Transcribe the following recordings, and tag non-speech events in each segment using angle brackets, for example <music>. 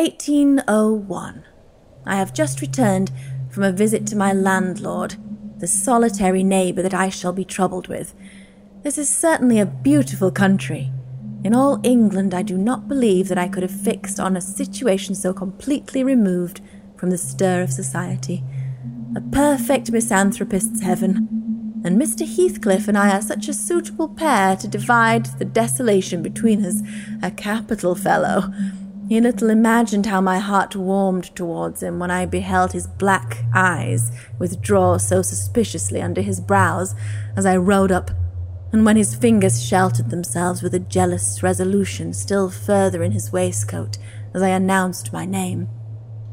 1801. I have just returned from a visit to my landlord, the solitary neighbour that I shall be troubled with. This is certainly a beautiful country. In all England, I do not believe that I could have fixed on a situation so completely removed from the stir of society. A perfect misanthropist's heaven. And Mr. Heathcliff and I are such a suitable pair to divide the desolation between us. A capital fellow. He little imagined how my heart warmed towards him when I beheld his black eyes withdraw so suspiciously under his brows as I rode up, and when his fingers sheltered themselves with a jealous resolution still further in his waistcoat as I announced my name.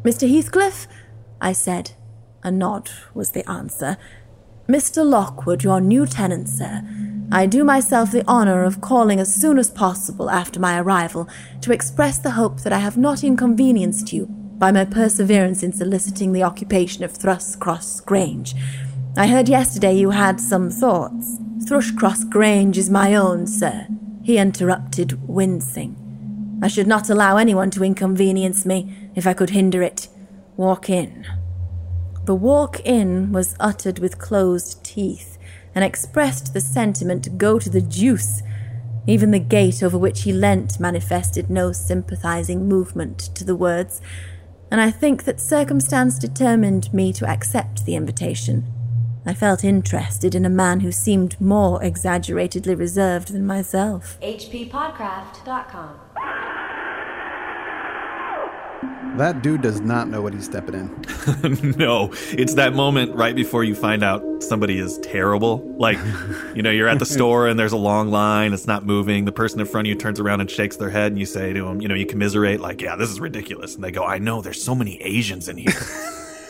Mr. Heathcliff? I said. A nod was the answer. Mr. Lockwood, your new tenant, sir. I do myself the honour of calling as soon as possible after my arrival to express the hope that I have not inconvenienced you by my perseverance in soliciting the occupation of Thrushcross Grange. I heard yesterday you had some thoughts. Thrushcross Grange is my own, sir, he interrupted, wincing. I should not allow anyone to inconvenience me if I could hinder it. Walk in. The walk in was uttered with closed teeth and expressed the sentiment to go to the deuce. Even the gate over which he leant manifested no sympathizing movement to the words, and I think that circumstance determined me to accept the invitation. I felt interested in a man who seemed more exaggeratedly reserved than myself. HPPodcraft.com. That dude does not know what he's stepping in. <laughs> no, it's that moment right before you find out somebody is terrible. Like, you know, you're at the <laughs> store and there's a long line, it's not moving. The person in front of you turns around and shakes their head, and you say to them, you know, you commiserate, like, yeah, this is ridiculous. And they go, I know, there's so many Asians in here.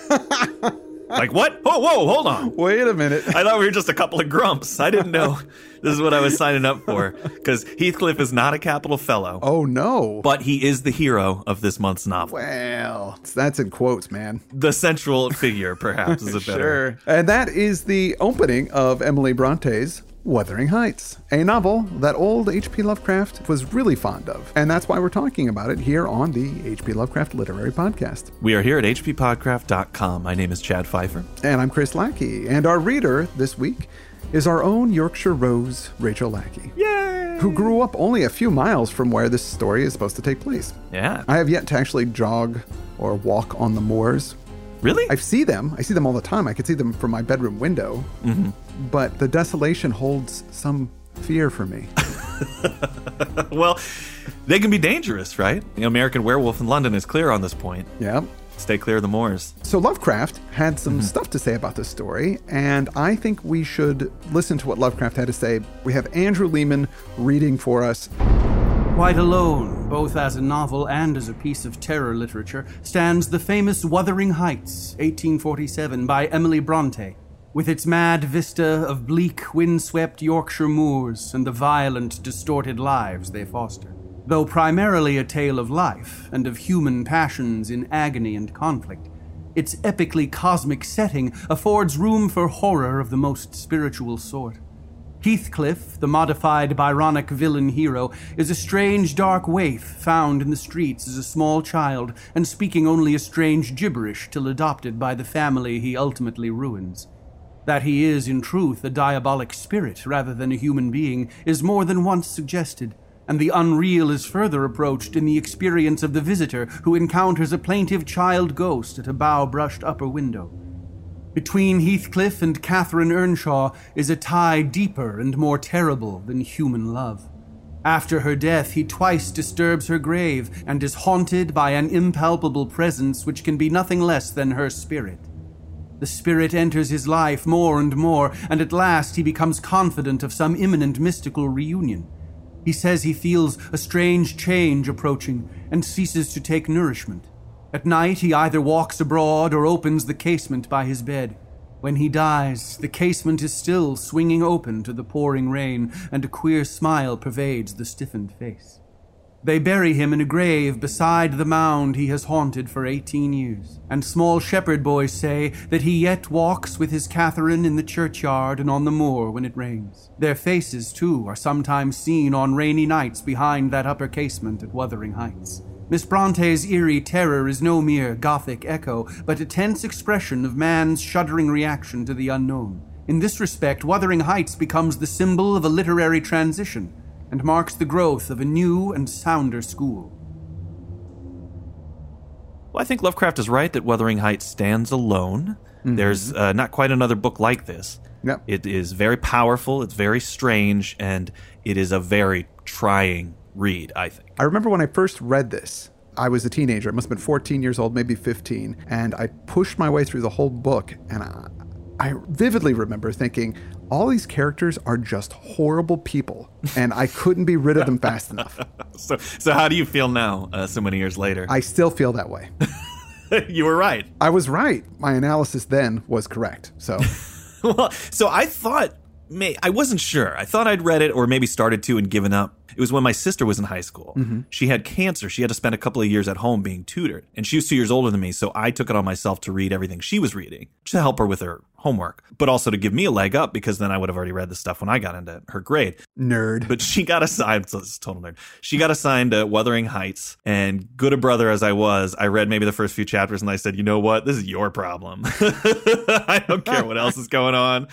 <laughs> like, what? Whoa, whoa, hold on. Wait a minute. I thought we were just a couple of grumps. I didn't know <laughs> this is what I was signing up for. Because Heathcliff is not a capital fellow. Oh, no. But he is the hero of this month's novel. Well, that's in quotes, man. The central figure, perhaps, is a better. <laughs> Sure. And that is the opening of Emily Bronte's Wuthering Heights, a novel that old H.P. Lovecraft was really fond of. And that's why we're talking about it here on the H.P. Lovecraft Literary Podcast. We are here at hppodcraft.com. My name is Chad Fifer. And I'm Chris Lackey. And our reader this week is our own Yorkshire Rose, Rachel Lackey. Yay! Who grew up only a few miles from where this story is supposed to take place. Yeah. I have yet to actually jog or walk on the moors. Really? I see them. I see them all the time. I could see them from my bedroom window. Mm-hmm. But the desolation holds some fear for me. <laughs> well, they can be dangerous, right? The American Werewolf in London is clear on this point. Yeah. Stay clear of the moors. So Lovecraft had some mm-hmm. stuff to say about this story, and I think we should listen to what Lovecraft had to say. We have Andrew Leman reading for us. Quite alone, both as a novel and as a piece of terror literature, stands the famous Wuthering Heights, 1847, by Emily Bronte, with its mad vista of bleak, windswept Yorkshire moors and the violent, distorted lives they foster. Though primarily a tale of life and of human passions in agony and conflict, its epically cosmic setting affords room for horror of the most spiritual sort. Heathcliff, the modified Byronic villain hero, is a strange dark waif found in the streets as a small child and speaking only a strange gibberish till adopted by the family he ultimately ruins. That he is, in truth, a diabolic spirit rather than a human being is more than once suggested, and the unreal is further approached in the experience of the visitor who encounters a plaintive child ghost at a bough brushed upper window. Between Heathcliff and Catherine Earnshaw is a tie deeper and more terrible than human love. After her death, he twice disturbs her grave and is haunted by an impalpable presence which can be nothing less than her spirit. The spirit enters his life more and more, and at last he becomes confident of some imminent mystical reunion. He says he feels a strange change approaching and ceases to take nourishment. At night, he either walks abroad or opens the casement by his bed. When he dies, the casement is still swinging open to the pouring rain, and a queer smile pervades the stiffened face. They bury him in a grave beside the mound he has haunted for eighteen years, and small shepherd boys say that he yet walks with his Catherine in the churchyard and on the moor when it rains. Their faces, too, are sometimes seen on rainy nights behind that upper casement at Wuthering Heights. Miss Bronte's eerie terror is no mere gothic echo, but a tense expression of man's shuddering reaction to the unknown. In this respect, Wuthering Heights becomes the symbol of a literary transition and marks the growth of a new and sounder school. Well, I think Lovecraft is right that Wuthering Heights stands alone. There's uh, not quite another book like this. Yep. It is very powerful, it's very strange, and it is a very trying read, I think. I remember when I first read this, I was a teenager. I must have been 14 years old, maybe 15. And I pushed my way through the whole book. And I, I vividly remember thinking, all these characters are just horrible people. And I couldn't be rid of them fast enough. <laughs> So, so how do you feel now, uh, so many years later? I still feel that way. <laughs> you were right. I was right. My analysis then was correct. So, <laughs> well, so I thought, may I wasn't sure. I thought I'd read it or maybe started to and given up. It was when my sister was in high school. Mm-hmm. She had cancer. She had to spend a couple of years at home being tutored, and she was two years older than me. So I took it on myself to read everything she was reading to help her with her homework, but also to give me a leg up because then I would have already read the stuff when I got into her grade. nerd. But she got assigned, so this is total nerd. She got assigned to Wuthering Heights, and good a brother as I was, I read maybe the first few chapters and I said, you know what? This is your problem. <laughs> I don't care what else is going on.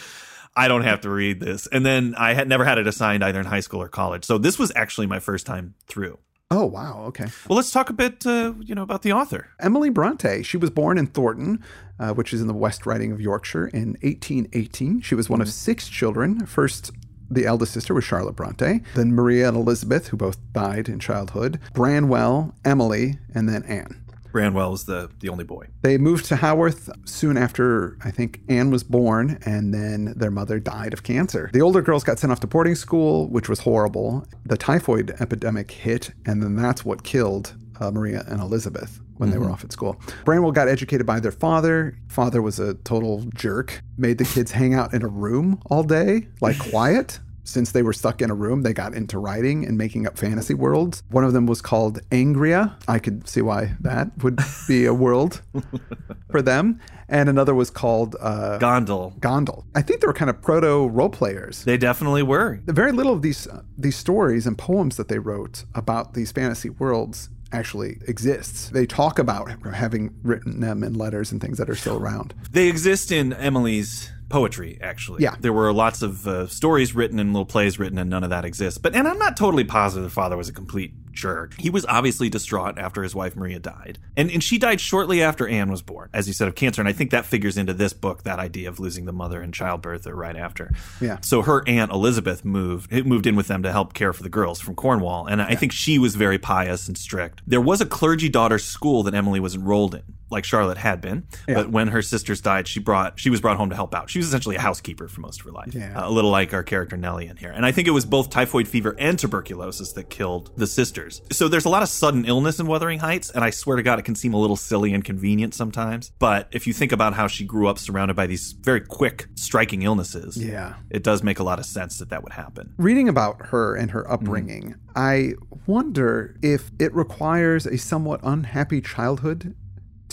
I don't have to read this. And then I had never had it assigned either in high school or college. So this was actually my first time through. oh, wow. Okay. Well, let's talk a bit, uh, you know, about the author. Emily Bronte. She was born in Thornton, uh, which is in the West Riding of Yorkshire, in 1818. She was one of six children. First, the eldest sister was Charlotte Bronte, then Maria and Elizabeth, who both died in childhood, Branwell, Emily, and then Anne. Branwell was the the only boy. They moved to Haworth soon after, I think, Anne was born, and then their mother died of cancer. The older girls got sent off to boarding school, which was horrible. The typhoid epidemic hit, and then that's what killed uh, Maria and Elizabeth when they were off at school. Branwell got educated by their father. Father was a total jerk, made the kids hang out in a room all day, like <laughs> quiet. Since they were stuck in a room, they got into writing and making up fantasy worlds. One of them was called Angria. I could see why that would be a world <laughs> for them. And another was called uh, Gondal. Gondal. I think they were kind of proto role players. They definitely were. Very little of these uh, these stories and poems that they wrote about these fantasy worlds actually exists. They talk about having written them in letters and things that are still around. They exist in Emily's poetry, actually. Yeah. There were lots of uh, stories written and little plays written, and none of that exists. But and I'm not totally positive the father was a complete jerk. He was obviously distraught after his wife Maria died, and and she died shortly after Anne was born, as you said, of cancer. And I think that figures into this book that idea of losing the mother in childbirth or right after. Yeah. So her aunt Elizabeth moved it moved in with them to help care for the girls from Cornwall, and I think she was very pious and strict. There was a clergy daughter's school that Emily was enrolled in, like Charlotte had been, but when her sisters died, she brought she was brought home to help out. She was essentially a housekeeper for most of her life, Yeah. Uh, a little like our character Nellie in here. And I think it was both typhoid fever and tuberculosis that killed the sisters. So there's a lot of sudden illness in Wuthering Heights, and I swear to God, it can seem a little silly and convenient sometimes. But if you think about how she grew up surrounded by these very quick, striking illnesses, Yeah. it does make a lot of sense that that would happen. Reading about her and her mm-hmm. upbringing, I wonder if it requires a somewhat unhappy childhood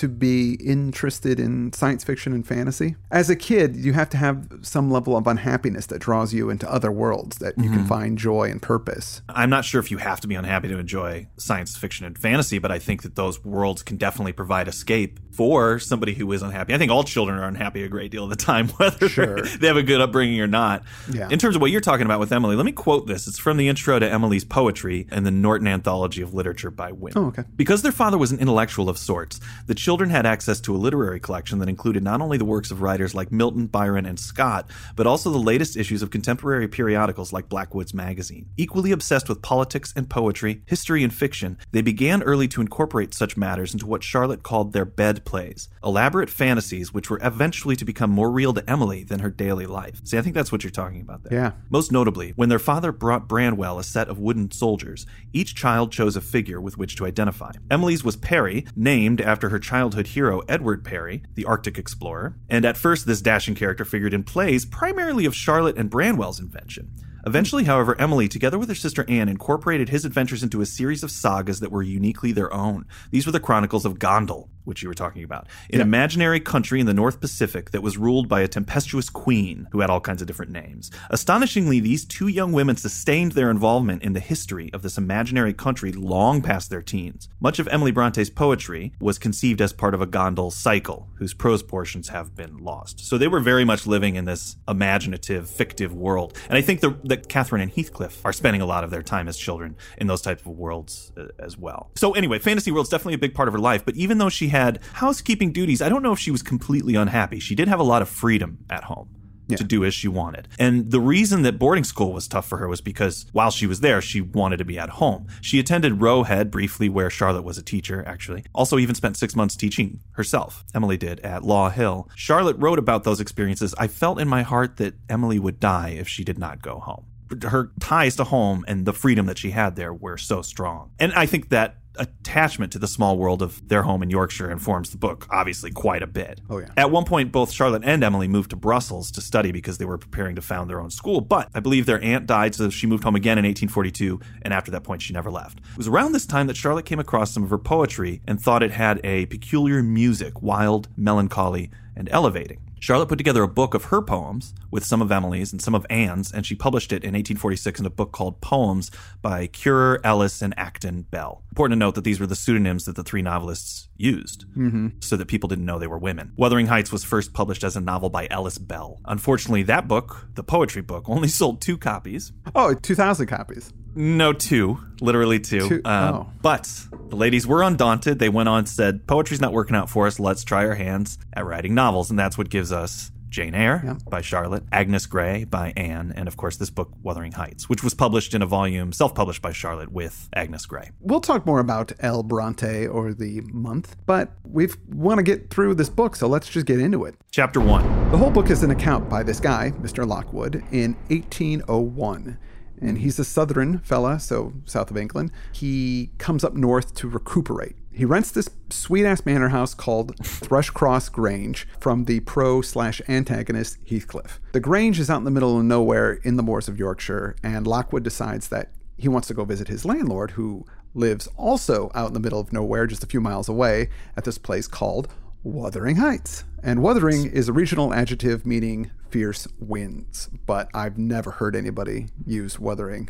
to be interested in science fiction and fantasy. As a kid, you have to have some level of unhappiness that draws you into other worlds that you can mm-hmm. find joy and purpose. I'm not sure if you have to be unhappy to enjoy science fiction and fantasy, but I think that those worlds can definitely provide escape for somebody who is unhappy. I think all children are unhappy a great deal of the time, <laughs> whether Sure. they have a good upbringing or not. Yeah. In terms of what you're talking about with Emily, let me quote this. It's from the intro to Emily's poetry and the Norton Anthology of Literature by Women. Oh, okay. Because their father was an intellectual of sorts, the children had access to a literary collection that included not only the works of writers like Milton, Byron, and Scott, but also the latest issues of contemporary periodicals like Blackwoods Magazine. Equally obsessed with politics and poetry, history and fiction, they began early to incorporate such matters into what Charlotte called their bed plays, elaborate fantasies which were eventually to become more real to Emily than her daily life. See, I think that's what you're talking about there. Yeah. Most notably, when their father brought Branwell a set of wooden soldiers, each child chose a figure with which to identify. Emily's was Parry, named after her childhood hero Edward Parry, the Arctic explorer, and at first this dashing character figured in plays primarily of Charlotte and Branwell's invention. Eventually, however, Emily, together with her sister Anne, incorporated his adventures into a series of sagas that were uniquely their own. These were the Chronicles of Gondal. Which you were talking about, an imaginary country in the North Pacific that was ruled by a tempestuous queen who had all kinds of different names. Astonishingly, these two young women sustained their involvement in the history of this imaginary country long past their teens. Much of Emily Bronte's poetry was conceived as part of a Gondal cycle, whose prose portions have been lost. So they were very much living in this imaginative, fictive world. And I think the, that Catherine and Heathcliff are spending a lot of their time as children in those types of worlds uh, as well. So anyway, fantasy world's definitely a big part of her life, but even though she had housekeeping duties, I don't know if she was completely unhappy. She did have a lot of freedom at home. To do as she wanted. And the reason that boarding school was tough for her was because while she was there, she wanted to be at home. She attended Roe Head briefly, where Charlotte was a teacher, actually. Also, even spent six months teaching herself. Emily did at Law Hill. Charlotte wrote about those experiences. I felt in my heart that Emily would die if she did not go home her ties to home and the freedom that she had there were so strong. And I think that attachment to the small world of their home in Yorkshire informs the book obviously quite a bit. Oh, yeah. At one point both Charlotte and Emily moved to Brussels to study because they were preparing to found their own school, but I believe their aunt died so she moved home again in 1842 and after that point she never left. It was around this time that Charlotte came across some of her poetry and thought it had a peculiar music, wild, melancholy, and elevating. Charlotte put together a book of her poems with some of Emily's and some of Anne's, and she published it in 1846 in a book called Poems by Currer, Ellis, and Acton Bell. Important to note that these were the pseudonyms that the three novelists used mm-hmm. so that people didn't know they were women. Wuthering Heights was first published as a novel by Ellis Bell. Unfortunately, that book, the poetry book, only <laughs> sold two copies. Oh, 2,000 copies. No, two, literally two. Two- Uh, oh. But the ladies were undaunted. They went on and said, "Poetry's not working out for us. Let's try our hands at writing novels," and that's what gives us Jane Eyre by Charlotte, Agnes Grey by Anne, and of course this book, Wuthering Heights, which was published in a volume self-published by Charlotte with Agnes Grey. We'll talk more about El Bronte or the month, but we want to get through this book, so let's just get into it. Chapter one. The whole book is an account by this guy, Mr. Lockwood, in 1801. And he's a southern fella, so south of England. He comes up north to recuperate. He rents this sweet ass manor house called Thrushcross Grange from the pro slash antagonist Heathcliff. The Grange is out in the middle of nowhere in the moors of Yorkshire, and Lockwood decides that he wants to go visit his landlord, who lives also out in the middle of nowhere, just a few miles away, at this place called Wuthering Heights. And wuthering is a regional adjective meaning fierce winds, but I've never heard anybody use wuthering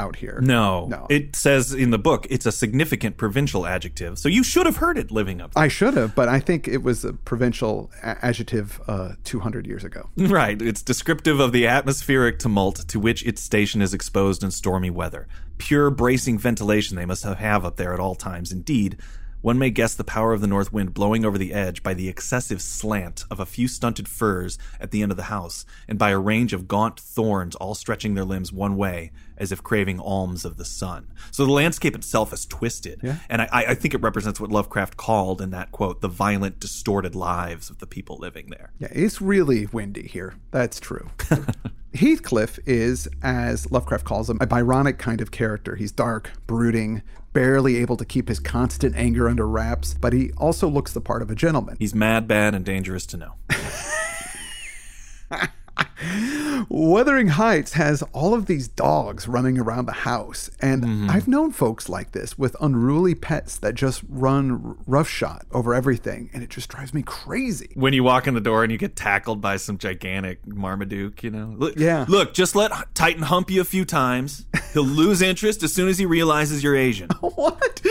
out here. No, No. It says in the book it's a significant provincial adjective, so you should have heard it living up. I should have, but I think it was a provincial a- adjective uh, 200 years ago. <laughs> Right. It's descriptive of the atmospheric tumult to which its station is exposed in stormy weather. Pure bracing ventilation they must have, have up there at all times. Indeed, one may guess the power of the north wind blowing over the edge by the excessive slant of a few stunted firs at the end of the house, and by a range of gaunt thorns all stretching their limbs one way, as if craving alms of the sun. So the landscape itself is twisted, and I, I think it represents what Lovecraft called in that quote the violent, distorted lives of the people living there. Yeah, it's really windy here. That's true. <laughs> Heathcliff is, as Lovecraft calls him, a Byronic kind of character. He's dark, brooding, barely able to keep his constant anger under wraps, but he also looks the part of a gentleman. He's mad, bad, and dangerous to know. <laughs> <laughs> Wuthering Heights has all of these dogs running around the house, and mm-hmm. I've known folks like this with unruly pets that just run roughshod over everything, and it just drives me crazy. when you walk in the door and you get tackled by some gigantic Marmaduke, you know. Look, Yeah. Look, just let Titan hump you a few times. He'll lose interest as soon as he realizes you're Asian. <laughs> What?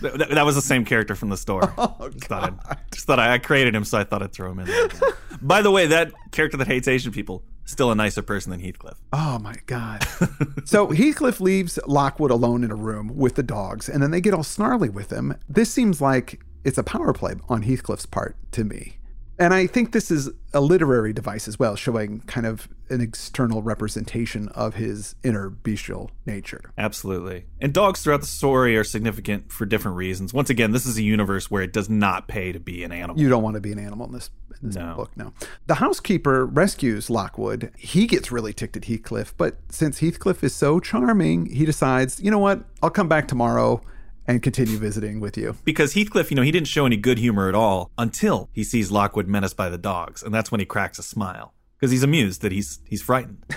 That, that- was the same character from the store. <laughs> Oh, just thought, I'd, just thought I, I created him, so I thought I'd throw him in there. <laughs> By the way, that character that hates Asian people still a nicer person than Heathcliff. Oh my God. so Heathcliff leaves Lockwood alone in a room with the dogs, and then they get all snarly with him. This seems like it's a power play on Heathcliff's part to me. And I think this is a literary device as well, showing kind of an external representation of his inner bestial nature. Absolutely. And dogs throughout the story are significant for different reasons. Once again, this is a universe where it does not pay to be an animal. You don't want to be an animal in this, in this No. book, no. The housekeeper rescues Lockwood. He gets really ticked at Heathcliff, but since Heathcliff is so charming, he decides, you know what? I'll come back tomorrow and continue visiting with you. because Heathcliff, you know, he didn't show any good humor at all until he sees Lockwood menaced by the dogs, and that's when he cracks a smile because he's amused that he's he's frightened. <laughs>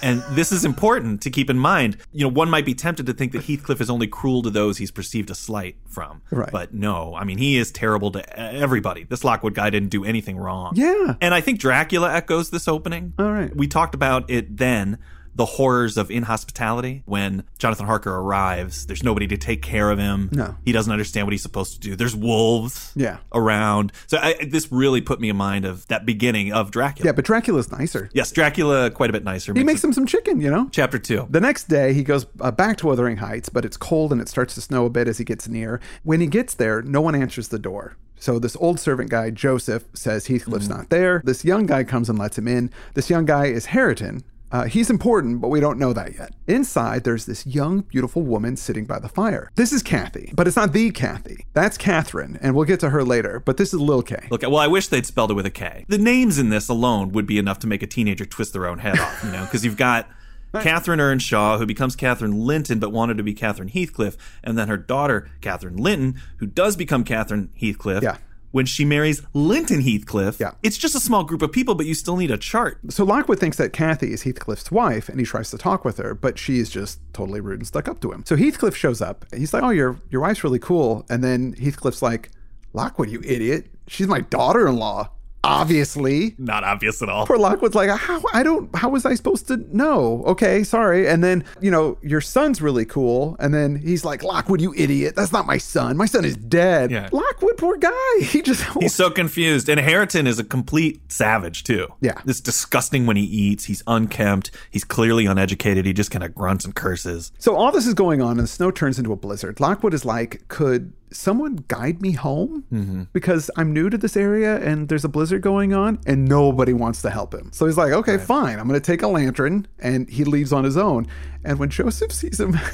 And this is important to keep in mind. You know, one might be tempted to think that Heathcliff is only cruel to those he's perceived a slight from. Right. But no, I mean, he is terrible to everybody. This Lockwood guy didn't do anything wrong. Yeah. And I think Dracula echoes this opening. All right. We talked about it then. The horrors of inhospitality when Jonathan Harker arrives. There's nobody to take care of him. No. He doesn't understand what he's supposed to do. There's wolves Yeah. around. So I, this really put me in mind of that beginning of Dracula. Yeah, but Dracula's nicer. Yes, Dracula quite a bit nicer. He makes him some chicken, you know? Chapter two. The next day, he goes uh, back to Wuthering Heights, but it's cold and it starts to snow a bit as he gets near. When he gets there, no one answers the door. So this old servant guy, Joseph, says Heathcliff's not there. This young guy comes and lets him in. This young guy is Hareton. Uh, he's important, but we don't know that yet. Inside, there's this young, beautiful woman sitting by the fire. This is Kathy, but it's not the Kathy. That's Catherine, and we'll get to her later, but this is Lil K. Look, well, I wish they'd spelled it with a K. The names in this alone would be enough to make a teenager twist their own head off, you know, because you've got <laughs> Catherine Earnshaw, who becomes Catherine Linton, but wanted to be Catherine Heathcliff, and then her daughter, Catherine Linton, who does become Catherine Heathcliff. Yeah. When she marries Linton Heathcliff, Yeah. it's just a small group of people, but you still need a chart. So Lockwood thinks that Kathy is Heathcliff's wife, and he tries to talk with her, but she is just totally rude and stuck up to him. So Heathcliff shows up. And he's like, "Oh, your your wife's really cool," and then Heathcliff's like, "Lockwood, you idiot! She's my daughter-in-law, obviously." Not obvious at all. Poor Lockwood's like, "How? I don't. How was I supposed to know?" Okay, sorry. And then you know, your son's really cool, and then he's like, "Lockwood, you idiot! That's not my son. My son is dead." Yeah. Lockwood, poor guy. <laughs> He just He's so confused. And Hareton is a complete savage, too. Yeah. It's disgusting when he eats. He's unkempt. He's clearly uneducated. He just kind of grunts and curses. So all this is going on, and the snow turns into a blizzard. Lockwood is like, "Could someone guide me home? Mm-hmm. Because I'm new to this area, and there's a blizzard going on, and nobody wants to help him." So he's like, "Okay, fine. I'm going to take a lantern," and he leaves on his own. And when Joseph sees him. <laughs>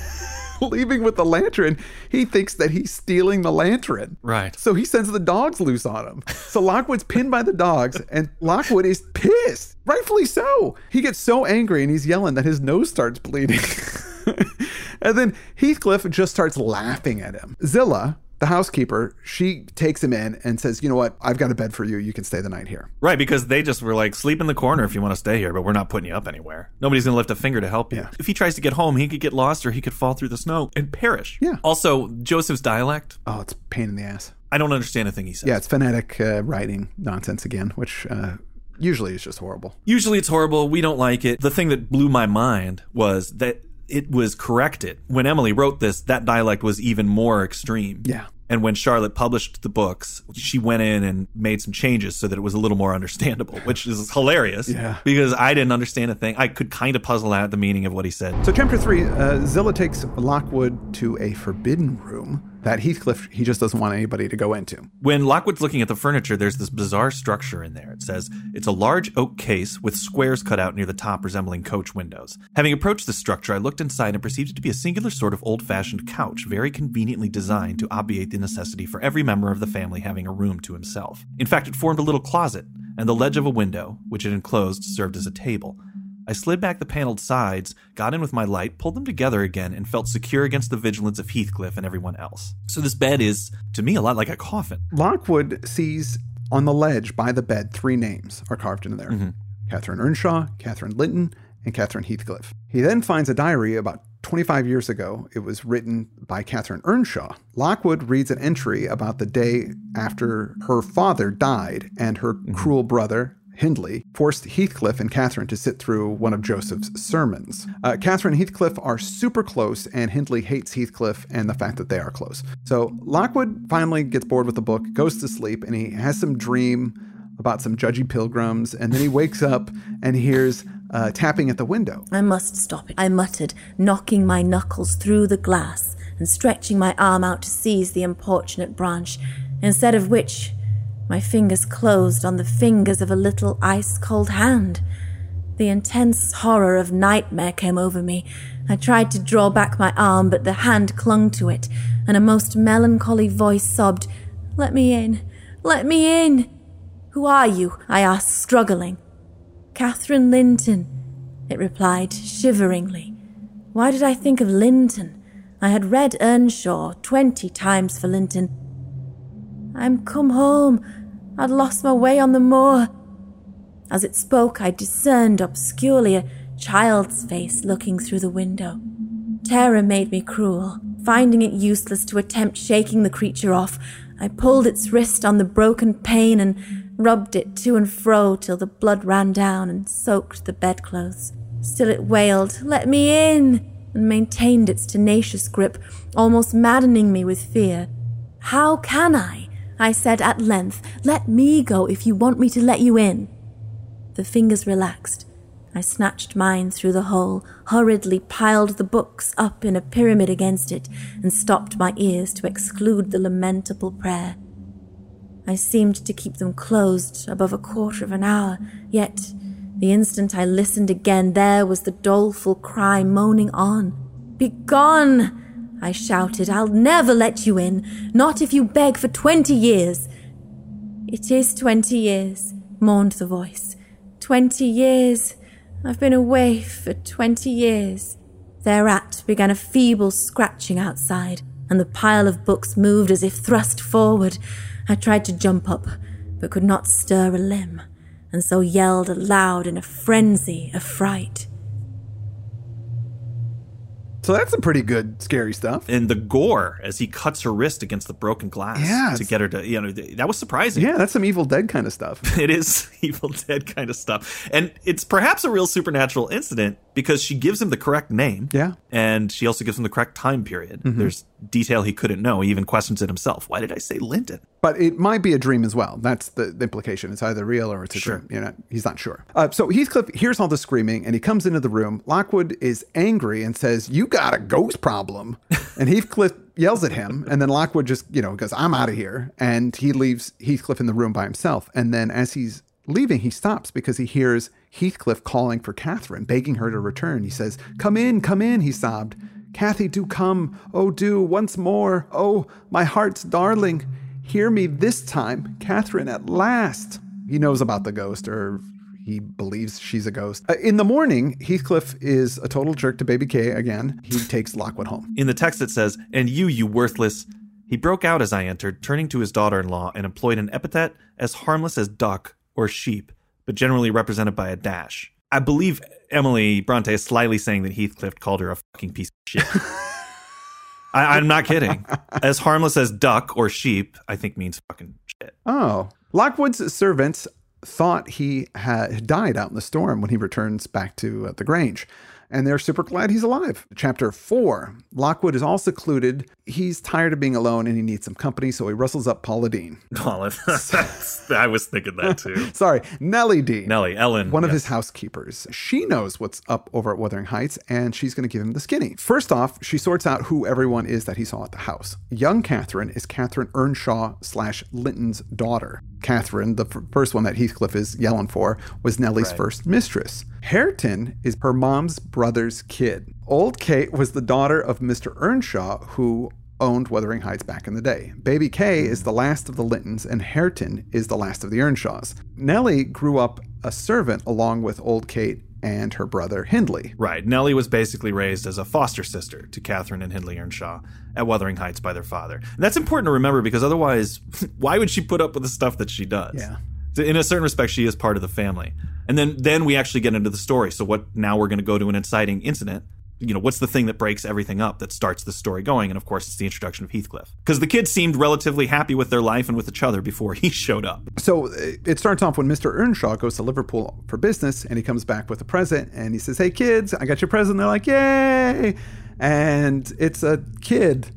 Leaving with the lantern, he thinks that he's stealing the lantern. Right. So he sends the dogs loose on him. So Lockwood's pinned by the dogs, and Lockwood is pissed. Rightfully so. He gets so angry and he's yelling that his nose starts bleeding. <laughs> and then Heathcliff just starts laughing at him. Zillah, the housekeeper, she takes him in and says, You know what? I've got a bed for you. You can stay the night here. Right, because they just were like, sleep in the corner if you want to stay here, but we're not putting you up anywhere. Nobody's going to lift a finger to help you. Yeah. If he tries to get home, he could get lost or he could fall through the snow and perish. Yeah. Also, Joseph's dialect, Oh, it's a pain in the ass. I don't understand a thing he says. Yeah, it's phonetic uh, writing nonsense again, which uh, usually is just horrible. Usually it's horrible. We don't like it. The thing that blew my mind was that it was corrected. When Emily wrote this, that dialect was even more extreme. Yeah. And when Charlotte published the books, she went in and made some changes so that it was a little more understandable, which is hilarious. Yeah. Because I didn't understand a thing. I could kind of puzzle out the meaning of what he said. So, chapter three, uh, Zillah takes Lockwood to a forbidden room that Heathcliff he just doesn't want anybody to go into. When Lockwood's looking at the furniture, there's this bizarre structure in there. It says it's a large oak case with squares cut out near the top resembling coach windows. Having approached the structure, I looked inside and perceived it to be a singular sort of old fashioned couch, very conveniently designed to obviate the necessity for every member of the family having a room to himself. In fact, it formed a little closet, and the ledge of a window, which it enclosed, served as a table. I slid back the paneled sides, got in with my light, pulled them together again, and felt secure against the vigilance of Heathcliff and everyone else. So this bed is, to me, a lot like a coffin. Lockwood sees on the ledge by the bed three names are carved into there mm-hmm. Catherine Earnshaw, Catherine Linton, and Catherine Heathcliff. He then finds a diary about 25 years ago. It was written by Catherine Earnshaw. Lockwood reads an entry about the day after her father died and her mm-hmm. cruel brother, Hindley forced Heathcliff and Catherine to sit through one of Joseph's sermons. Uh, Catherine and Heathcliff are super close, and Hindley hates Heathcliff and the fact that they are close. So Lockwood finally gets bored with the book, goes to sleep, and he has some dream about some judgy pilgrims, and then he wakes up and hears uh, tapping at the window. I must stop it, I muttered, knocking my knuckles through the glass and stretching my arm out to seize the importunate branch, instead of which my fingers closed on the fingers of a little ice cold hand. The intense horror of nightmare came over me. I tried to draw back my arm, but the hand clung to it, and a most melancholy voice sobbed, Let me in! Let me in! Who are you? I asked, struggling. Catherine Linton, it replied shiveringly. Why did I think of Linton? I had read Earnshaw twenty times for Linton. I'm come home. I'd lost my way on the moor. As it spoke, I discerned obscurely a child's face looking through the window. Terror made me cruel. Finding it useless to attempt shaking the creature off, I pulled its wrist on the broken pane and rubbed it to and fro till the blood ran down and soaked the bedclothes. Still it wailed, Let me in! and maintained its tenacious grip, almost maddening me with fear. How can I? I said at length. Let me go if you want me to let you in. The fingers relaxed. I snatched mine through the hole, hurriedly piled the books up in a pyramid against it, and stopped my ears to exclude the lamentable prayer. I seemed to keep them closed above a quarter of an hour, yet the instant I listened again, there was the doleful cry moaning on. Begone! I shouted. I'll never let you in, not if you beg for twenty years. It is twenty years, mourned the voice. Twenty years. I've been away for twenty years. Thereat began a feeble scratching outside, and the pile of books moved as if thrust forward. I tried to jump up, but could not stir a limb, and so yelled aloud in a frenzy of fright. So that's some pretty good scary stuff. And the gore as he cuts her wrist against the broken glass Yeah, to get her to, you know, that was surprising. Yeah, that's some Evil Dead kind of stuff. <laughs> It is <laughs> Evil Dead kind of stuff. And it's perhaps a real supernatural incident because she gives him the correct name. Yeah. Mm-hmm. And she also gives him the correct time period. There's detail he couldn't know. He even questions it himself. Why did I say Linton? But it might be a dream as well. That's the, the implication. It's either real or it's a Sure. dream. You know, he's not sure. Uh, so Heathcliff hears all the screaming and he comes into the room. Lockwood is angry and says, "You got a ghost problem." <laughs> and Heathcliff yells at him, and then Lockwood just you know goes, "I'm out of here," and he leaves Heathcliff in the room by himself. And then as he's leaving, he stops because he hears Heathcliff calling for Catherine, begging her to return. He says, "Come in, come in," he sobbed. Kathy, do come. Oh, do once more. Oh, my heart's darling. Hear me this time, Catherine, at last. He knows about the ghost, or he believes she's a ghost. Uh, in the morning, Heathcliff is a total jerk to Baby K again. He takes Lockwood home. In the text, it says, And you, you worthless. He broke out as I entered, turning to his daughter in law, and employed an epithet as harmless as duck or sheep, but generally represented by a dash. I believe Emily Bronte is slyly saying that Heathcliff called her a fucking piece of shit. <laughs> I, I'm not kidding. <laughs> As harmless as duck or sheep, I think means fucking shit. Oh. Lockwood's servants thought he had died out in the storm when he returns back to uh, the Grange. And they're super glad he's alive. Chapter four Lockwood is all secluded. He's tired of being alone and he needs some company, so he rustles up Paula Deen. <laughs> Olive. I was thinking that too. <laughs> Sorry, Nellie Dean. Nellie, Ellen. one of his housekeepers. She knows what's up over at Wuthering Heights, and she's going to give him the skinny. First off, she sorts out who everyone is that he saw at the house. Young Catherine is Catherine Earnshaw slash Linton's daughter. Catherine, the f- first one that Heathcliff is yelling for, was Nellie's first mistress. Hareton is her mom's brother's kid. Old Kate was the daughter of Mr. Earnshaw, who owned Wuthering Heights back in the day. Baby Kay mm-hmm. is the last of the Lintons, and Hareton is the last of the Earnshaws. Nellie grew up a servant along with Old Kate and her brother Hindley. Right. Nellie was basically raised as a foster sister to Catherine and Hindley Earnshaw at Wuthering Heights by their father. And that's important to remember because otherwise, <laughs> why would she put up with the stuff that she does? Yeah. In a certain respect, she is part of the family. And then, then we actually get into the story. So what? Now we're going to go to an inciting incident. You know, what's the thing that breaks everything up that starts the story going? And of course, it's the introduction of Heathcliff. Because the kids seemed relatively happy with their life and with each other before he <laughs> showed up. So uh, it starts off when Mr. Earnshaw goes to Liverpool for business and he comes back with a present and he says, Hey kids, I got your present. They're like, Yay! And it's a kid.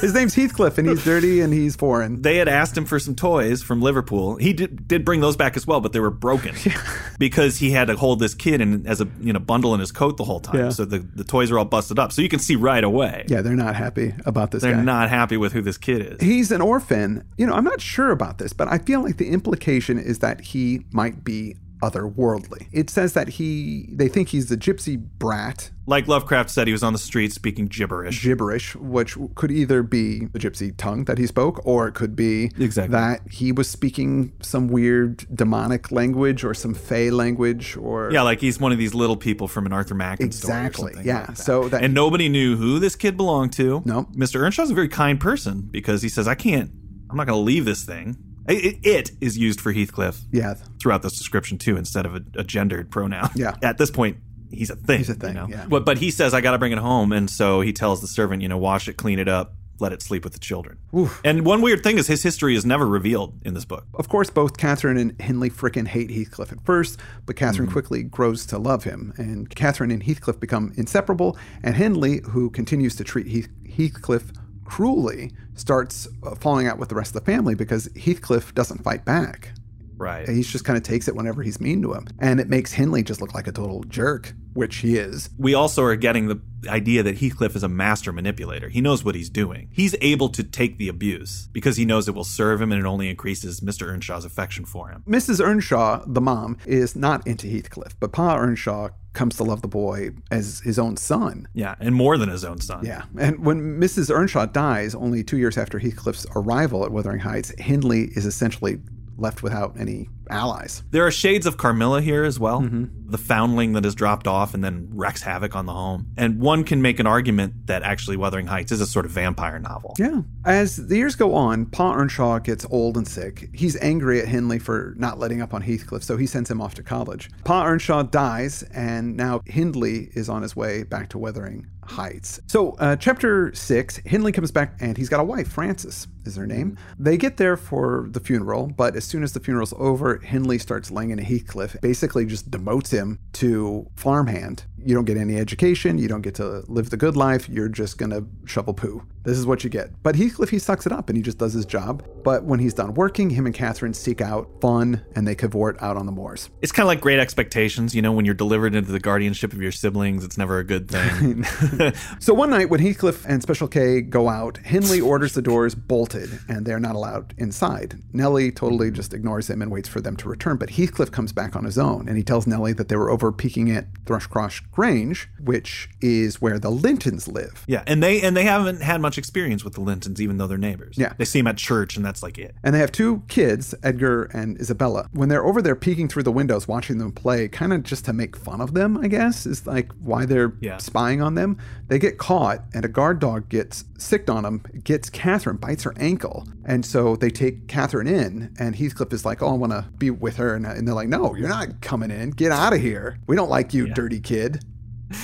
His name's Heathcliff and he's dirty and he's foreign. they had asked him for some toys from Liverpool. He did, did bring those back as well, but they were broken <laughs> because he had to hold this kid in as a you know bundle in his coat the whole time. Yeah. So the, the toys are all busted up. So you can see right away Yeah, they're not happy about this they're guy. not happy with who this kid is. He's an orphan. You know, I'm not sure about this, but I feel like the implication is that he might be otherworldly. It says that he, they think he's the gypsy brat, Like Lovecraft said, he was on the street speaking gibberish. gibberish, which could either be the gypsy tongue that he spoke, or it could be Exactly. that he was speaking some weird demonic language or some fey language or Yeah, like he's one of these little people from an Arthur Machen story. Exactly, yeah. like that. So that- and nobody knew who this kid belonged to. No. Mr. Earnshaw's a very kind person because he says, "I can't. I'm not going to leave this thing." It, it is used for Heathcliff yeah. throughout this description too, instead of a, a gendered pronoun. Yeah. At this point, he's a thing. He's a thing, You know? yeah. But but he says I got to bring it home, and so he tells the servant, you know, wash it, clean it up, let it sleep with the children. And one weird thing is his history is never revealed in this book. Of course, both Catherine and Hindley frickin' hate Heathcliff at first, but Catherine mm-hmm. quickly grows to love him, and Catherine and Heathcliff become inseparable. And Hindley, who continues to treat Heath- Heathcliff cruelly, starts uh, falling out with the rest of the family because Heathcliff doesn't fight back. Right. He just kind of takes it whenever he's mean to him, and it makes Hindley just look like a total jerk, which he is. we also are getting the idea that Heathcliff is a master manipulator. He knows what he's doing. He's able to take the abuse because he knows it will serve him and it only increases Mr. Earnshaw's affection for him. Mrs. Earnshaw, the mom, is not into Heathcliff, but Pa Earnshaw comes to love the boy as his own son. Yeah, and more than his own son. Yeah. And when Mrs. Earnshaw dies, only two years after Heathcliff's arrival at Wuthering Heights, Hindley is essentially left without any allies. There are shades of Carmilla here as well. The foundling that is dropped off and then wreaks havoc on the home. And one can make an argument that actually Wuthering Heights is a sort of vampire novel. Yeah. As the years go on, Pa Earnshaw gets old and sick. He's angry at Hindley for not letting up on Heathcliff, so he sends him off to college. Pa Earnshaw dies, and now Hindley is on his way back to Wuthering Heights. So, uh, chapter six, Hindley comes back and he's got a wife, Frances is her name. They get there for the funeral, but as soon as the funeral's over, Hindley starts laying into Heathcliff, basically just demotes him to farmhand. You don't get any education, you don't get to live the good life, you're just gonna shovel poo. This is what you get. But Heathcliff, he sucks it up and he just does his job. But when he's done working, him and Catherine seek out fun and they cavort out on the moors. It's kind of like great expectations. You know, when you're delivered into the guardianship of your siblings, it's never a good <laughs> thing. <laughs> So one night when Heathcliff and Special K go out, Hindley orders the doors bolted and they're not allowed inside. Nellie totally just ignores him and waits for them to return, but Heathcliff comes back on his own and he tells Nellie that they were over peeking at Thrushcross Grange, which is where the Lintons live. yeah, and they and they haven't had much experience with the Lintons, even though they're neighbors. Yeah. they see them at church, and that's like it. And they have two kids, Edgar and Isabella. When they're over there peeking through the windows, watching them play, kind of just to make fun of them, I guess, is like why they're Yeah. spying on them. They get caught, and a guard dog gets sicked on them, gets Catherine, bites her ankle. And so they take Catherine in, and Heathcliff is like, Oh, I want to be with her. And, and they're like, No, you're not coming in. Get out of here. We don't like you, dirty kid. <laughs>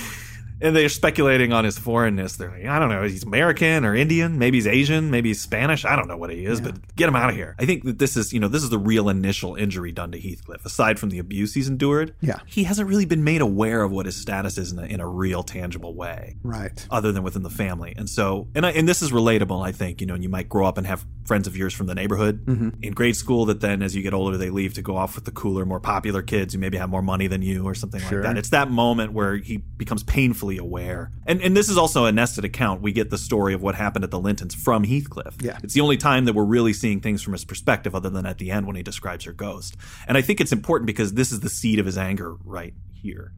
And they're speculating on his foreignness. They're like, I don't know, he's American or Indian, maybe he's Asian, maybe he's Spanish. I don't know what he is, but get him out of here. I think that this is, you know, this is the real initial injury done to Heathcliff. Aside from the abuse he's endured, Yeah. he hasn't really been made aware of what his status is in a, in a real, tangible way. Right. other than within the family. And so, and I, and this is relatable, I think, you know, and you might grow up and have friends of yours from the neighborhood mm-hmm. in grade school that then as you get older, they leave to go off with the cooler, more popular kids who maybe have more money than you or something Sure. like that. It's that moment where he becomes painfully aware. And, and this is also a nested account. We get the story of what happened at the Lintons from Heathcliff. Yeah. It's the only time that we're really seeing things from his perspective other than at the end when he describes her ghost. And I think it's important because this is the seed of his anger right here.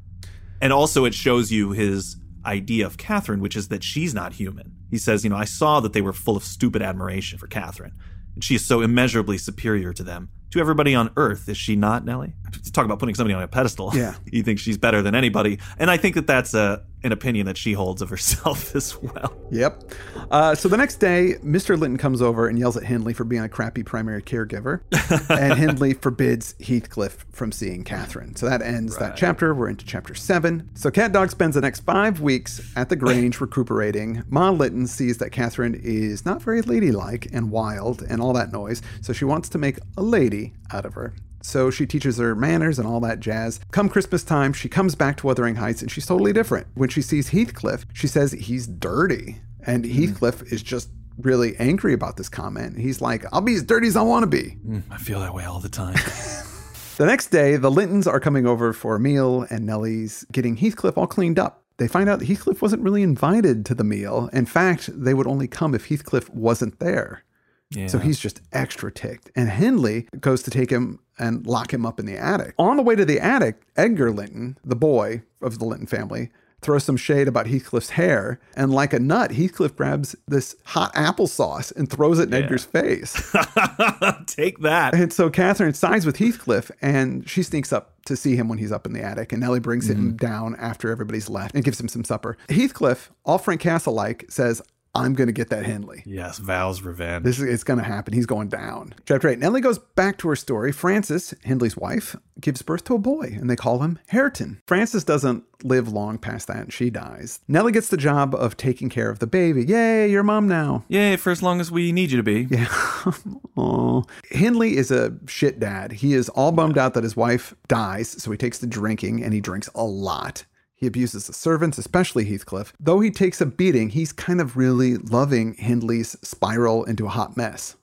And also, it shows you his idea of Catherine, which is that she's not human. He says, You know, I saw that they were full of stupid admiration for Catherine, and she is so immeasurably superior to them. To everybody on earth, is she not, Nellie? Talk about putting somebody on a pedestal. Yeah. <laughs> you think she's better than anybody. And I think that that's a, an opinion that she holds of herself <laughs> as well. Yep. Uh, so the next day, Mr. Linton comes over and yells at Hindley for being a crappy primary caregiver, <laughs> and Hindley forbids Heathcliff from seeing Catherine. So that ends that chapter. We're into chapter seven. So Cat Dog spends the next five weeks at the Grange recuperating. Ma Linton sees that Catherine is not very ladylike and wild and all that noise, so she wants to make a lady out of her. So she teaches her manners and all that jazz. Come Christmas time, she comes back to Wuthering Heights and she's totally different. When she sees Heathcliff, she says he's dirty. And mm. Heathcliff is just really angry about this comment. He's like, I'll be as dirty as I want to be. Mm, I feel that way all the time. <laughs> <laughs> The next day, the Lintons are coming over for a meal and Nellie's getting Heathcliff all cleaned up. They find out that Heathcliff wasn't really invited to the meal. In fact, they would only come if Heathcliff wasn't there. Yeah. So he's just extra ticked. And Hindley goes to take him and lock him up in the attic. On the way to the attic, Edgar Linton, the boy of the Linton family, throws some shade about Heathcliff's hair. And like a nut, Heathcliff grabs this hot applesauce and throws it in Edgar's face. <laughs> Take that. And so Catherine sides with Heathcliff and she sneaks up to see him when he's up in the attic. And Nellie brings him mm-hmm. down after everybody's left and gives him some supper. Heathcliff, all Frank Castle like, says, I'm going to get that Hindley. Yes, Val's revenge. This is it's going to happen. He's going down. Chapter 8. Nellie goes back to her story. Frances, Hindley's wife, gives birth to a boy, and they call him Hareton. Frances doesn't live long past that, and she dies. Nellie gets the job of taking care of the baby. Yay, you're mom now. Yay, for as long as we need you to be. Yeah. <laughs> Oh. Hindley is a shit dad. He is all bummed out that his wife dies, so he takes to drinking, and he drinks a lot. He abuses the servants, especially Heathcliff. Though he takes a beating, he's kind of really loving Hindley's spiral into a hot mess.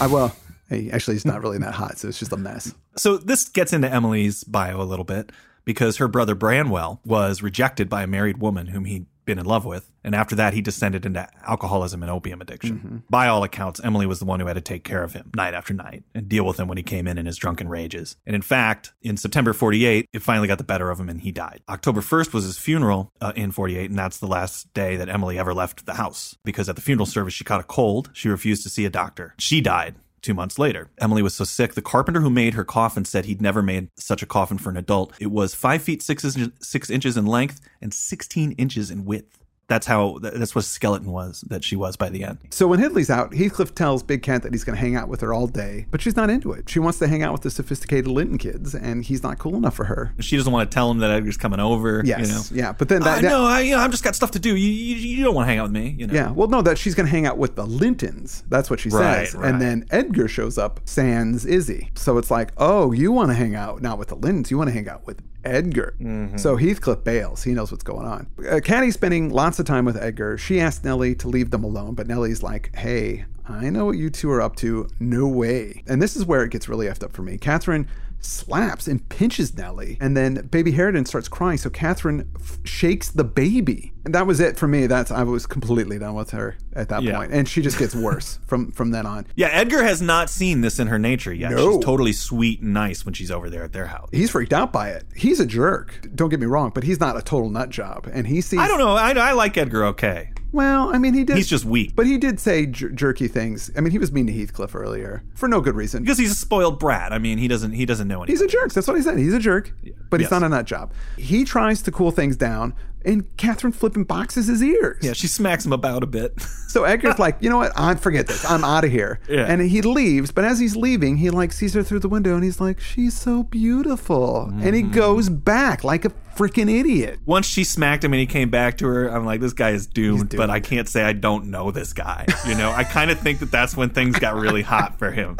I well, <laughs> hey, actually, he's not really that hot, so it's just a mess. So this gets into Emily's bio a little bit because her brother Branwell was rejected by a married woman whom he'd been in love with. And after that, he descended into alcoholism and opium addiction. By all accounts, Emily was the one who had to take care of him night after night and deal with him when he came in in his drunken rages. And in fact, in September 48, it finally got the better of him and he died. October 1st was his funeral uh, in 48, and that's the last day that Emily ever left the house because at the funeral service, she caught a cold. She refused to see a doctor. She died two months later. Emily was so sick, the carpenter who made her coffin said he'd never made such a coffin for an adult. It was five feet six, inches- six inches in length and 16 inches in width. That's how, that's what skeleton was that she was by the end. So when Hindley's out, Heathcliff tells Big Cat that he's going to hang out with her all day, but she's not into it. She wants to hang out with the sophisticated Linton kids, and he's not cool enough for her. She doesn't want to tell him that Edgar's coming over. Yes, You know? yeah, but then that, I that- know, I, you know, I've just got stuff to do. You, you, you don't want to hang out with me, you know? Yeah, well, no, that she's going to hang out with the Lintons. That's what she Right, says. right. And then Edgar shows up, sans Izzy. So it's like, oh, you want to hang out not with the Lintons, you want to hang out with Edgar. Mm-hmm. So Heathcliff bails. He knows what's going on. Uh, Caddy's spending lots of time with Edgar. She asks Nellie to leave them alone, but Nellie's like, hey, I know what you two are up to. No way. And this is where it gets really effed up for me. Catherine slaps and pinches Nellie, and then baby Hareton starts crying. So Catherine f- shakes the baby, and that was it for me. That's I was completely done with her at that Yeah. point. and she just gets worse <laughs> from from then on. Yeah, Edgar has not seen this in her nature yet. No. She's totally sweet and nice when she's over there at their house. He's freaked out by it. He's a jerk. Don't get me wrong, but he's not a total nut job, and he sees. I don't know. I, I like Edgar okay. Well, I mean, he did. He's just weak. But he did say jer- jerky things. I mean, he was mean to Heathcliff earlier for no good reason. Because he's a spoiled brat. I mean, he doesn't he doesn't know anything. He's a jerk. That's what he said. He's a jerk, but he's Yes. not a nut job. He tries to cool things down, and Catherine flipping boxes his ears. yeah, she smacks him about a bit. So Edgar's like, you know what? I forget this. I'm out of here. Yeah. And he leaves, but as he's leaving, he like sees her through the window, and he's like, she's so beautiful, and Mm-hmm. he goes back like a freaking idiot. Once she smacked him and he came back to her, I'm like, this guy is doomed, doomed. But I can't say I don't know this guy. You know, I kind of think that that's when things got really hot for him.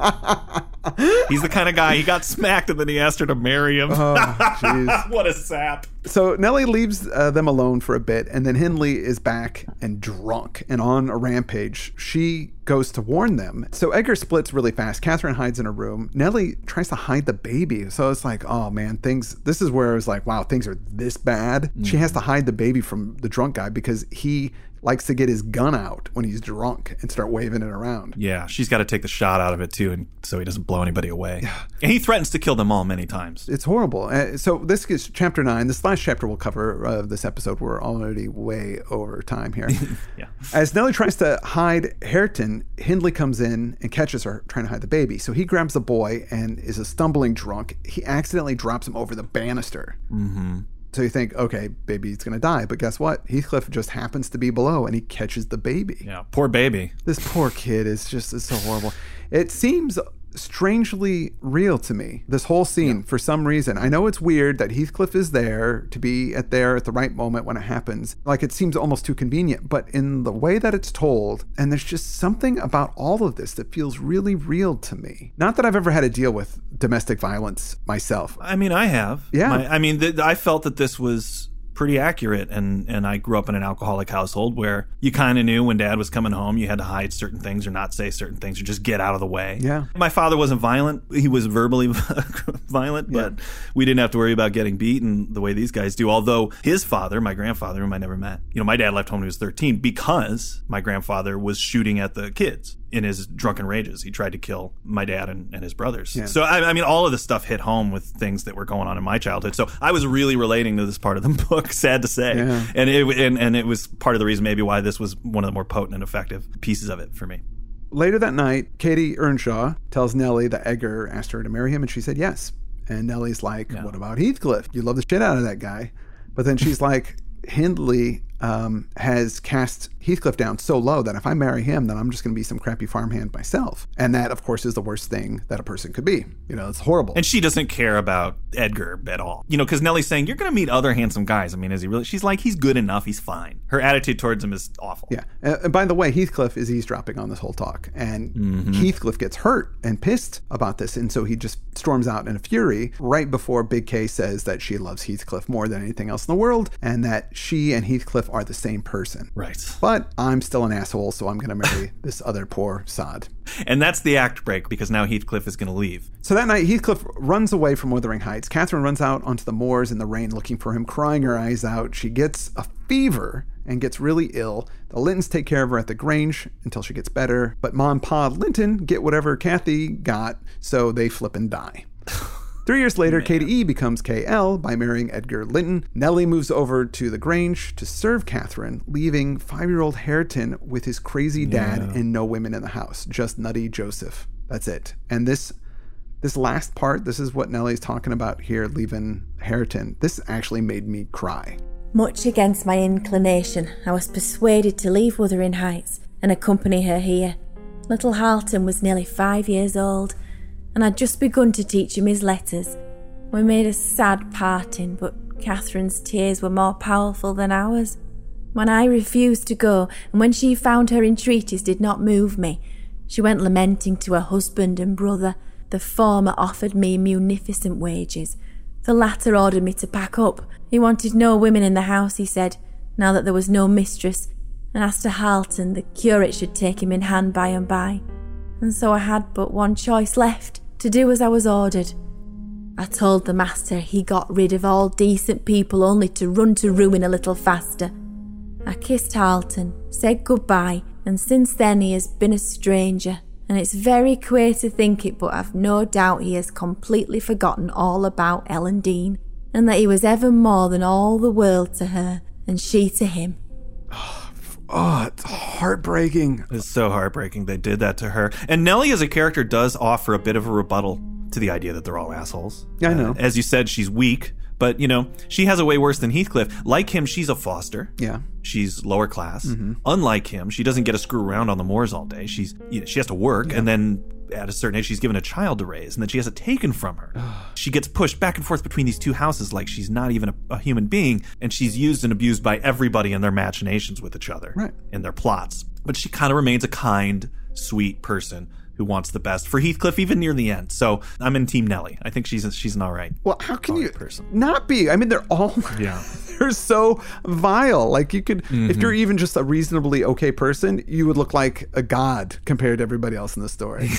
<laughs> <laughs> He's the kind of guy he got smacked and then he asked her to marry him. Oh, <laughs> what a sap! So Nellie leaves uh, them alone for a bit, and then Hindley is back and drunk and on a rampage. She goes to warn them. So Edgar splits really fast. Catherine hides in her room. Nellie tries to hide the baby. So it's like, oh man, things. This is where I was like, wow, things are this bad. She has to hide the baby from the drunk guy because he likes to get his gun out when he's drunk and start waving it around. Yeah, she's got to take the shot out of it too, and so he doesn't blow anybody away. And he threatens to kill them all many times. It's horrible. Uh, so this is chapter nine. This last chapter we'll cover uh, this episode. We're already way over time here. <laughs> Yeah. As Nellie tries to hide Hareton, Hindley comes in and catches her trying to hide the baby. So he grabs the boy and is a stumbling drunk. He accidentally drops him over the banister. Mm-hmm. So you think, okay, baby's gonna die, but guess what? Heathcliff just happens to be below and he catches the baby. Yeah, poor baby. This poor kid is just is so horrible. It seems strangely real to me. This whole scene, for some reason, I know it's weird that Heathcliff is there to be at there at the right moment when it happens. Like it seems almost too convenient, but in the way that it's told, and there's just something about all of this that feels really real to me. Not that I've ever had to deal with domestic violence myself. I mean, I have. Yeah. My- I mean, th- I felt that this was pretty accurate, and and I grew up in an alcoholic household where you kind of knew when Dad was coming home, you had to hide certain things or not say certain things or just get out of the way. Yeah. My father wasn't violent; he was verbally <laughs> violent, but we didn't have to worry about getting beaten the way these guys do. Although his father, my grandfather, whom I never met, you know, my dad left home when he was thirteen because my grandfather was shooting at the kids. In his drunken rages, he tried to kill my dad and, and his brothers. So, I, I mean, all of this stuff hit home with things that were going on in my childhood. So, I was really relating to this part of the <laughs> book. Sad to say, Yeah. and it and, and it was part of the reason maybe why this was one of the more potent and effective pieces of it for me. Later that night, Katie Earnshaw tells Nellie that Edgar asked her to marry him, and she said yes. And Nellie's like, What about Heathcliff? You love the shit out of that guy. But then she's <laughs> like, Hindley um, has cast Heathcliff down so low that if I marry him, then I'm just going to be some crappy farmhand myself. And that, of course, is the worst thing that a person could be. You know, it's horrible. And she doesn't care about Edgar at all. You know, because Nellie's saying, You're going to meet other handsome guys. I mean, is he really? She's like, He's good enough. He's fine. Her attitude towards him is awful. Yeah. And by the way, Heathcliff is eavesdropping on this whole talk. And Heathcliff gets hurt and pissed about this. And so he just storms out in a fury right before Big K says that she loves Heathcliff more than anything else in the world and that she and Heathcliff are the same person. Right. But I'm still an asshole, so I'm going to marry <laughs> this other poor sod. And that's the act break because now Heathcliff is going to leave. So that night, Heathcliff runs away from Wuthering Heights. Catherine runs out onto the moors in the rain looking for him, crying her eyes out. She gets a fever and gets really ill. The Lintons take care of her at the Grange until she gets better. But Mom and Pa Linton get whatever Kathy got, so they flip and die. <laughs> Three years later, Katie E becomes KL by marrying Edgar Linton. Nellie moves over to the Grange to serve Catherine, leaving five year old Hareton with his crazy dad and no women in the house, just nutty Joseph. That's it. And this this last part, this is what Nellie's talking about here, leaving Hareton. This actually made me cry. Much against my inclination, I was persuaded to leave Wuthering Heights and accompany her here. Little Hareton was nearly five years old, and I'd just begun to teach him his letters. We made a sad parting, but Catherine's tears were more powerful than ours. When I refused to go, and when she found her entreaties did not move me, she went lamenting to her husband and brother. The former offered me munificent wages. The latter ordered me to pack up. He wanted no women in the house, he said, now that there was no mistress, and as to Hareton, the curate should take him in hand by and by. And so I had but one choice left to do as I was ordered. I told the master he got rid of all decent people only to run to ruin a little faster. I kissed Hareton, said goodbye, and since then he has been a stranger. And it's very queer to think it, but I've no doubt he has completely forgotten all about Ellen Dean, and that he was ever more than all the world to her, and she to him. <sighs> <sighs> Oh, Oh, it's heartbreaking. It's so heartbreaking they did that to her. And Nellie as a character does offer a bit of a rebuttal to the idea that they're all assholes. Yeah, I know. Uh, as you said, she's weak, but you know, she has a way worse than Heathcliff. Like him, she's a foster. Yeah. She's lower class. Unlike him, she doesn't get to screw around on the moors all day. She's you know, she has to work and then at a certain age she's given a child to raise and then she has it taken from her. <sighs> she gets pushed back and forth between these two houses like she's not even a, a human being and she's used and abused by everybody in their machinations with each other Right. in their plots. But she kind of remains a kind, sweet person who wants the best for Heathcliff even near the end. So I'm in Team Nelly. I think she's she's an all right. Well, how can you person. not be? I mean, they're all <laughs> Yeah. they're so vile. Like you could, Mm-hmm. if you're even just a reasonably okay person, you would look like a god compared to everybody else in the story. <laughs>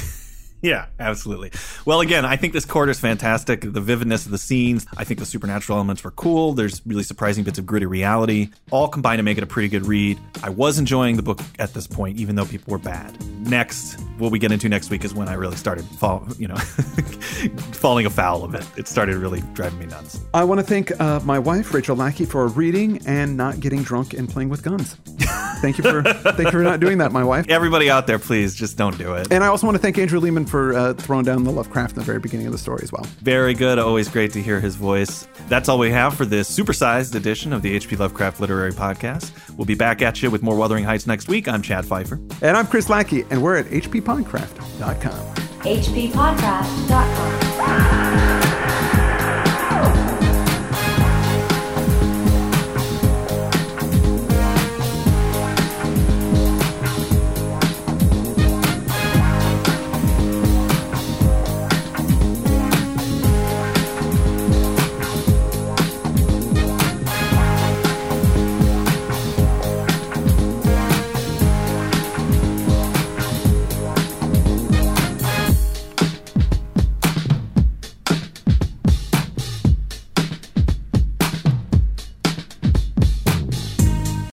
Yeah, absolutely. Well, again, I think this quarter is fantastic. The vividness of the scenes, I think the supernatural elements were cool. There's really surprising bits of gritty reality, all combined to make it a pretty good read. I was enjoying the book at this point, even though people were bad. Next, what we get into next week is when I really started fall, you know, <laughs> falling afoul of it. It started really driving me nuts. I want to thank uh, my wife Rachel Lackey for reading and not getting drunk and playing with guns. thank you for thank you for not doing that, my wife. Everybody out there, please just don't do it. And I also want to thank Andrew Leman for uh, throwing down the Lovecraft in the very beginning of the story as well. Very good. Always great to hear his voice. That's all we have for this supersized edition of the H.P. Lovecraft Literary Podcast. We'll be back at you with more Wuthering Heights next week. I'm Chad Fifer. And I'm Chris Lackey, and we're at hppodcraft.com. hppodcraft.com.